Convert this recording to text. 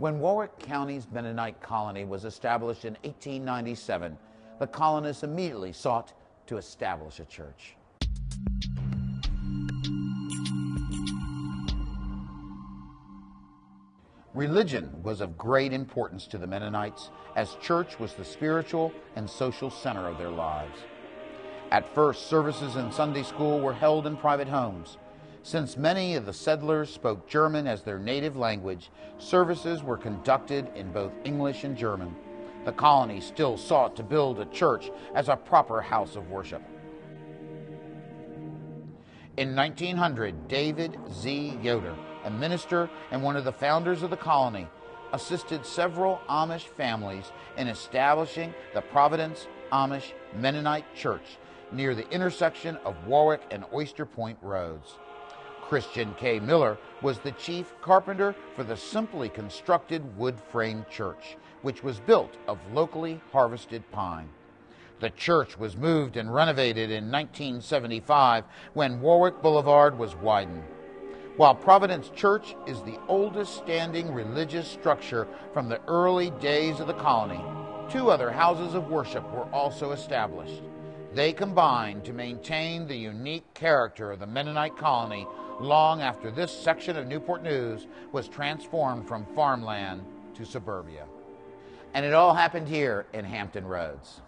When Warwick County's Mennonite colony was established in 1897, the colonists immediately sought to establish a church. Religion was of great importance to the Mennonites, as church was the spiritual and social center of their lives. At first, services in Sunday school were held in private homes. Since many of the settlers spoke German as their native language, services were conducted in both English and German. The colony still sought to build a church as a proper house of worship. In 1900, David Z. Yoder, a minister and one of the founders of the colony, assisted several Amish families in establishing the Providence Amish Mennonite Church near the intersection of Warwick and Oyster Point roads. Christian K. Miller was the chief carpenter for the simply constructed wood frame church, which was built of locally harvested pine. The church was moved and renovated in 1975 when Warwick Boulevard was widened. While Providence Church is the oldest standing religious structure from the early days of the colony, two other houses of worship were also established. They combined to maintain the unique character of the Mennonite colony long after this section of Newport News was transformed from farmland to suburbia. And it all happened here in Hampton Roads.